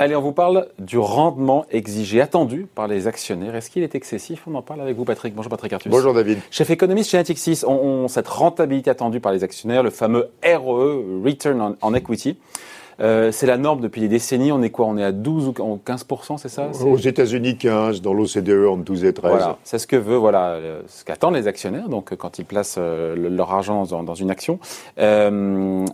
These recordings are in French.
Allez, on vous parle du rendement exigé, attendu par les actionnaires. Est-ce qu'il est excessif? On en parle avec vous, Patrick. Bonjour, Patrick Artus. Bonjour, David. Chef économiste chez Natixis, on, cette rentabilité attendue par les actionnaires, le fameux RE, Return on, Equity. Euh, c'est la norme depuis des décennies. On est quoi? On est à 12 ou 15% c'est ça? Aux États-Unis, 15, dans l'OCDE, entre 12 et 13. Voilà, c'est ce que veut, voilà, ce qu'attendent les actionnaires. Donc, quand ils placent euh, leur argent dans, une action. Euh,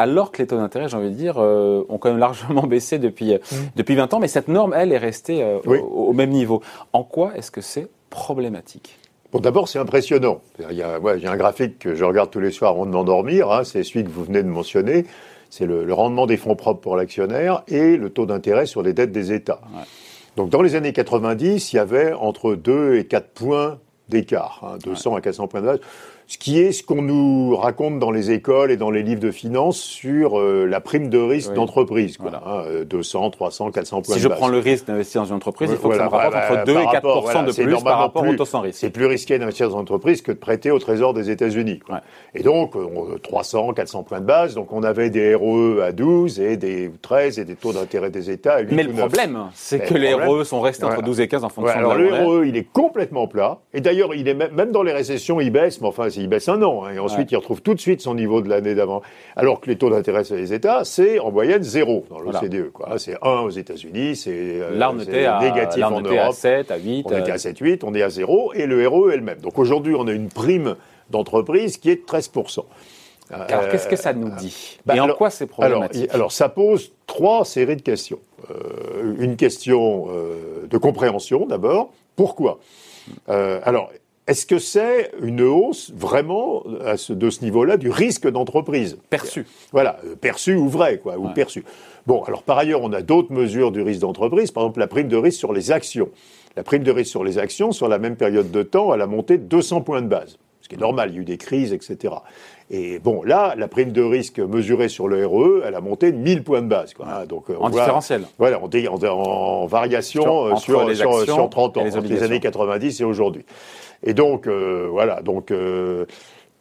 alors que les taux d'intérêt, j'ai envie de dire, euh, ont quand même largement baissé depuis, euh, mmh. depuis 20 ans, mais cette norme, elle, est restée euh, au, même niveau. En quoi est-ce que c'est problématique? Bon, d'abord, c'est impressionnant. Il y, a, un graphique que je regarde tous les soirs avant de m'endormir, hein, c'est celui que vous venez de mentionner. C'est le, rendement des fonds propres pour l'actionnaire et le taux d'intérêt sur les dettes des États. Donc, dans les années 90, il y avait entre 2 et 4 points d'écart, 200 hein, à 400 points de base ce qui est ce qu'on nous raconte dans les écoles et dans les livres de finances sur euh, la prime de risque d'entreprise. Voilà. Hein, 200, 300, 400 points si de base. Si je prends le risque d'investir dans une entreprise, il faut que ça me rapporte entre 2 et 4 de plus par rapport au taux sans risque. C'est plus risqué d'investir dans une entreprise que de prêter au Trésor des États-Unis. Et donc, 300, 400 points de base. Donc, on avait des RE à 12 et des 13 et des taux d'intérêt des États à 8 Mais le problème, c'est que les RE sont restés entre 12 et 15 en fonction de alors, le RE, il est complètement plat. Et d'ailleurs, il est même dans les récessions, il baisse, mais enfin, il baisse un an. Hein, et ensuite, il retrouve tout de suite son niveau de l'année d'avant. Alors que les taux d'intérêt sur les États, c'est en moyenne zéro dans l'OCDE. Voilà. C'est 1 aux États-Unis, c'est euh, négatif en Europe. à 7, à 8. On était à 7, 8, on est à 0, et le RE est le même. Donc aujourd'hui, on a une prime d'entreprise qui est de 13%. Alors, qu'est-ce que ça nous dit bah, Et en quoi c'est problématique alors, ça pose trois séries de questions. Euh, une question euh, de compréhension, d'abord. Pourquoi? Alors, est-ce que c'est une hausse vraiment de ce niveau-là du risque d'entreprise? Perçu. Voilà, euh, perçu ou vrai, quoi, ou perçu. Bon, alors par ailleurs, on a d'autres mesures du risque d'entreprise, par exemple la prime de risque sur les actions. La prime de risque sur les actions, sur la même période de temps, elle a monté de 200 points de base, ce qui est normal, il y a eu des crises, etc. Et bon, là, la prime de risque mesurée sur le RE, elle a monté de 1000 points de base. Quoi. Donc, euh, en différentiel. Voilà, en, en, variation sur, euh, sur, sur, 30 ans, les, les années 90 et aujourd'hui. Et donc, euh, voilà, donc euh,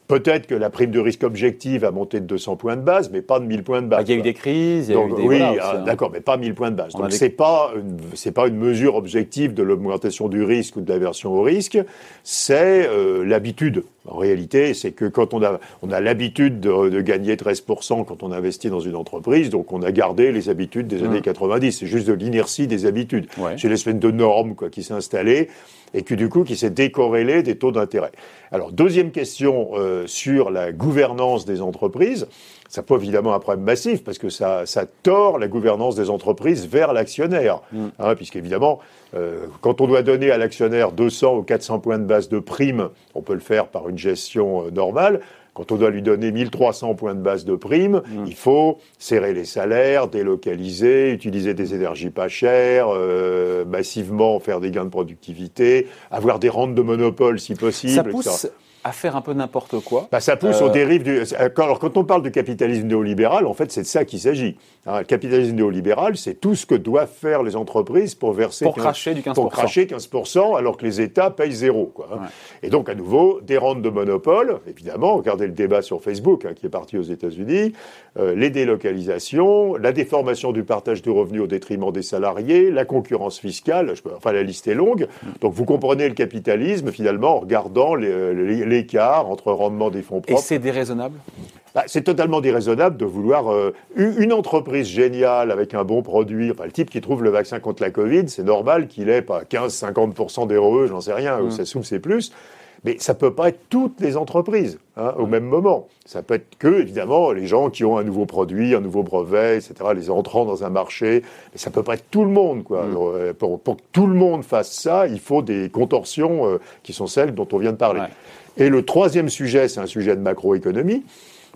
peut-être que la prime de risque objective a monté de 200 points de base, mais pas de 1000 points de base. il y a eu des crises, il y a eu des... Oui, ah, d'accord, mais pas 1000 points de base. donc, c'est pas c'est pas une mesure objective de l'augmentation du risque ou de l'aversion au risque, c'est euh, l'habitude. En réalité, c'est que quand on a, on a l'habitude de, gagner 13% quand on investit dans une entreprise, donc on a gardé les habitudes des années 90. Mmh. C'est juste de l'inertie des habitudes. C'est l'espèce de norme quoi, qui s'est installée et qui du coup qui s'est décorrélé des taux d'intérêt. Alors deuxième question euh, sur la gouvernance des entreprises, ça pose évidemment un problème massif parce que ça, ça tord la gouvernance des entreprises vers l'actionnaire, mm. hein, puisqu'évidemment euh, quand on doit donner à l'actionnaire 200 ou 400 points de base de prime, on peut le faire par une gestion euh, normale. Quand on doit lui donner 1300 points de base de prime, mmh. il faut serrer les salaires, délocaliser, utiliser des énergies pas chères, euh, massivement faire des gains de productivité, avoir des rentes de monopole si possible. Ça pousse à faire un peu n'importe quoi. Bah, ça pousse aux euh, dérives du. Alors, quand on parle de capitalisme néolibéral, en fait, c'est de ça qu'il s'agit. le capitalisme néolibéral, c'est tout ce que doivent faire les entreprises pour verser. Pour cracher du 15%. Pour cracher 15%, alors que les États payent zéro. Quoi, hein. Et donc, à nouveau, des rentes de monopole, évidemment. Regardez le débat sur Facebook hein, qui est parti aux États-Unis. Euh, les délocalisations, la déformation du partage du revenu au détriment des salariés, la concurrence fiscale. Je peux... Enfin, la liste est longue. Mm. Donc, vous comprenez le capitalisme, finalement, en regardant les l'écart entre rendement des fonds propres. Et c'est déraisonnable? Bah, c'est totalement déraisonnable de vouloir euh, une entreprise géniale avec un bon produit. Enfin, le type qui trouve le vaccin contre la Covid, c'est normal qu'il ait pas 15-50% d'RE, j'en sais rien, ou mmh. ça c'est plus. Mais ça peut pas être toutes les entreprises hein, au même moment. Ça peut être que, évidemment, les gens qui ont un nouveau produit, un nouveau brevet, etc., les entrants dans un marché. Mais ça peut pas être tout le monde. Quoi. Mm. Euh, pour, que tout le monde fasse ça, il faut des contorsions euh, qui sont celles dont on vient de parler. Et le troisième sujet, c'est un sujet de macroéconomie.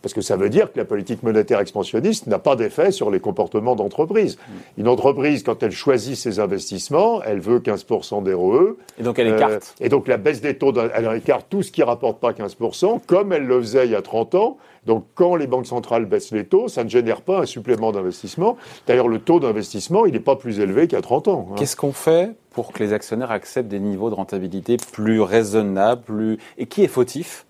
Parce que ça veut dire que la politique monétaire expansionniste n'a pas d'effet sur les comportements d'entreprise. Une entreprise, quand elle choisit ses investissements, elle veut 15% d'ROE. Et donc elle écarte. Euh, et donc la baisse des taux, elle écarte tout ce qui rapporte pas 15%, comme elle le faisait il y a 30 ans. Donc quand les banques centrales baissent les taux, ça ne génère pas un supplément d'investissement. D'ailleurs, le taux d'investissement, il n'est pas plus élevé qu'à 30 ans. Hein. Qu'est-ce qu'on fait pour que les actionnaires acceptent des niveaux de rentabilité plus raisonnables plus... Et qui est fautif?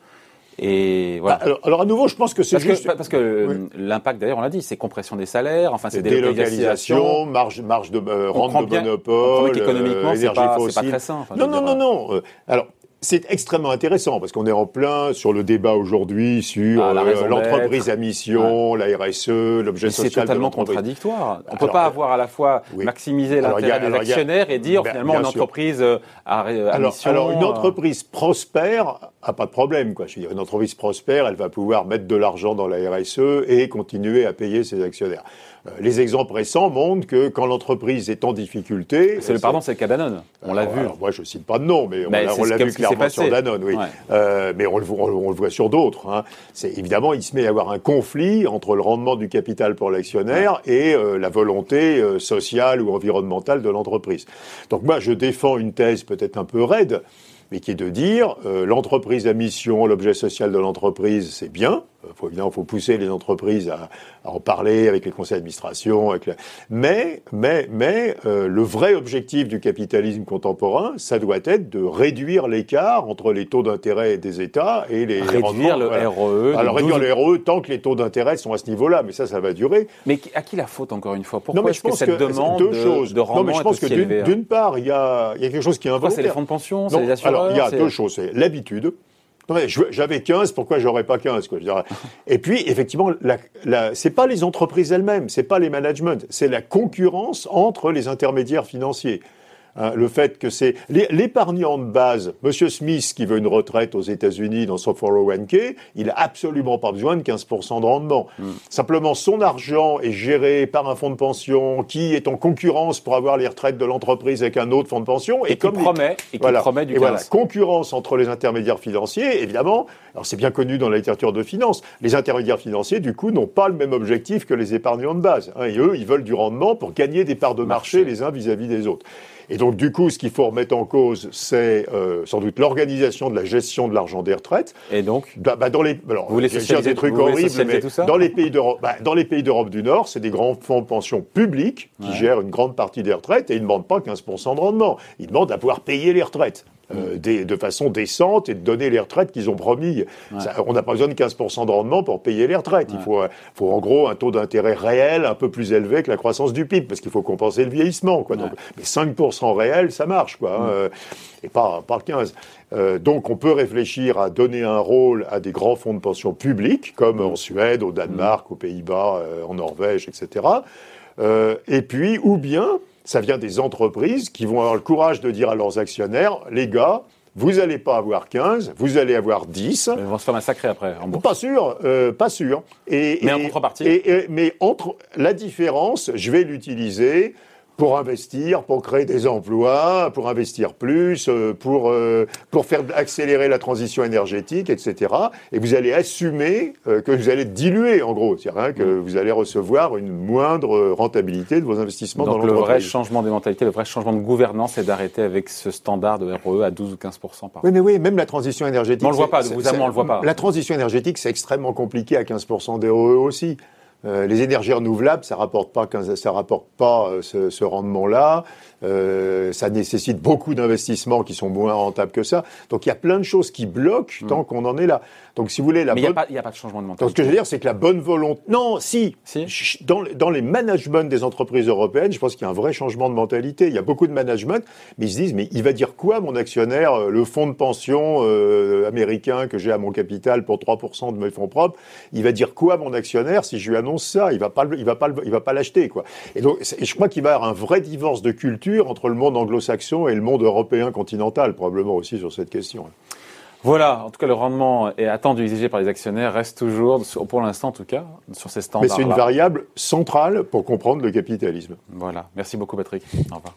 Et voilà. Bah, alors, à nouveau, je pense que c'est juste parce que l'impact d'ailleurs, on l'a dit, c'est compression des salaires, enfin c'est délocalisation, marge, marge de euh, rente de monopole, économiquement, euh, c'est pas, pas, très sain. non, non, non, non, Alors c'est extrêmement intéressant parce qu'on est en plein sur le débat aujourd'hui sur ah, euh, l'entreprise à mission, la RSE, l'objet social. C'est totalement contradictoire. On ne peut pas avoir à la fois maximiser l'intérêt des actionnaires et dire ben, finalement une entreprise euh, à, à mission. Alors une euh, entreprise prospère a pas de problème quoi. Je veux dire une entreprise prospère, elle va pouvoir mettre de l'argent dans la RSE et continuer à payer ses actionnaires. Euh, les exemples récents montrent que quand l'entreprise est en difficulté, c'est le pardon, c'est le cas Danone. On l'a vu. moi, je cite pas de nom, mais, on, l'a vu clairement sur Danone, oui. Euh, mais on le, on, le, voit sur d'autres. Hein. C'est évidemment, il se met à avoir un conflit entre le rendement du capital pour l'actionnaire et euh, la volonté euh, sociale ou environnementale de l'entreprise. Donc moi, je défends une thèse peut-être un peu raide, mais qui est de dire l'entreprise à mission, l'objet social de l'entreprise, c'est bien. Il faut, évidemment, faut pousser les entreprises à, en parler avec les conseils d'administration. Avec Mais, mais, mais euh, le vrai objectif du capitalisme contemporain, ça doit être de réduire l'écart entre les taux d'intérêt des États et les réduire le RE. Alors réduire le RE tant que les taux d'intérêt sont à ce niveau-là, mais ça, ça va durer. Mais à qui la faute encore une fois? Pourquoi est-ce que cette demande deux choses. de, rendement non, mais je pense que d'une part, il y a, y a quelque chose qui est involontaire. C'est les fonds de pension, c'est les assureurs. Alors il y a deux choses, c'est l'habitude. J'avais 15, pourquoi j'aurais pas 15 quoi, Et puis, effectivement, la, c'est pas les entreprises elles-mêmes, c'est pas les managements, c'est la concurrence entre les intermédiaires financiers. Hein, le fait que c'est l'épargnant de base, Monsieur Smith qui veut une retraite aux États-Unis dans son 401k, il a absolument pas besoin de 15% de rendement. Hmm. Simplement, son argent est géré par un fonds de pension qui est en concurrence pour avoir les retraites de l'entreprise avec un autre fonds de pension et, comme promet, et qui promet du et voilà, concurrence entre les intermédiaires financiers, évidemment. Alors c'est bien connu dans la littérature de finance. Les intermédiaires financiers, du coup, n'ont pas le même objectif que les épargnants de base. Hein, et eux, ils veulent du rendement pour gagner des parts de marché, les uns vis-à-vis des autres. Et donc, du coup, ce qu'il faut remettre en cause, c'est euh, sans doute l'organisation de la gestion de l'argent des retraites. Et donc bah, bah dans les, alors, vous voulez dire des trucs horribles, mais dans les pays d'Europe, bah, dans les pays d'Europe du Nord, c'est des grands fonds de pension publics qui gèrent une grande partie des retraites et ils ne demandent pas 15% de rendement. Ils demandent à pouvoir payer les retraites. Euh, de façon décente et de donner les retraites qu'ils ont promis. on n'a pas besoin de 15% de rendement pour payer les retraites. Il faut, faut en gros un taux d'intérêt réel un peu plus élevé que la croissance du PIB, parce qu'il faut compenser le vieillissement. Quoi. Donc, mais 5% réel, ça marche, quoi, hein, euh, et pas, pas 15%. Euh, donc on peut réfléchir à donner un rôle à des grands fonds de pension publics, comme en Suède, au Danemark, aux Pays-Bas, en Norvège, etc. et puis, ou bien ça vient des entreprises qui vont avoir le courage de dire à leurs actionnaires, les gars, vous n'allez pas avoir 15, vous allez avoir 10. Mais ils vont se faire massacrer après. En Pas sûr, euh, pas sûr. Et, mais en contrepartie. mais entre la différence, je vais l'utiliser pour investir, pour créer des emplois, pour investir plus, euh, pour, euh, pour faire accélérer la transition énergétique, etc. Et vous allez assumer euh, que vous allez diluer, en gros. C'est-à-dire que mm. vous allez recevoir une moindre rentabilité de vos investissements Donc dans l'entreprise. le vrai changement des mentalités, le vrai changement de gouvernance, c'est d'arrêter avec ce standard de RE à 12 ou 15 par Oui, mais oui, même la transition énergétique. Mais on le voit pas, vous on le voit pas. La transition énergétique, c'est extrêmement compliqué à 15% des RE aussi. Euh, les énergies renouvelables, ça rapporte pas, ça rapporte pas euh, ce, ce rendement-là. Euh, ça nécessite beaucoup d'investissements qui sont moins rentables que ça. Donc il y a plein de choses qui bloquent hmm. tant qu'on en est là. Donc si vous voulez, la Mais il n'y a, pas de changement de mentalité. Donc ce que je veux dire, c'est que la bonne volonté. Non, si. Dans, dans, les managements des entreprises européennes, je pense qu'il y a un vrai changement de mentalité. Il y a beaucoup de management, mais ils se disent, mais il va dire quoi mon actionnaire, euh, le fonds de pension euh, américain que j'ai à mon capital pour 3% de mes fonds propres, il va dire quoi mon actionnaire si je lui annonce ça? Il va pas, il va pas, il va pas l'acheter quoi. Et donc, et je crois qu'il va y avoir un vrai divorce de culture entre le monde anglo-saxon et le monde européen continental, probablement aussi sur cette question. Voilà, en tout cas, le rendement est attendu, exigé par les actionnaires, reste toujours, pour l'instant en tout cas, sur ces standards. Mais c'est une variable centrale pour comprendre le capitalisme. Voilà, merci beaucoup Patrick. Au revoir.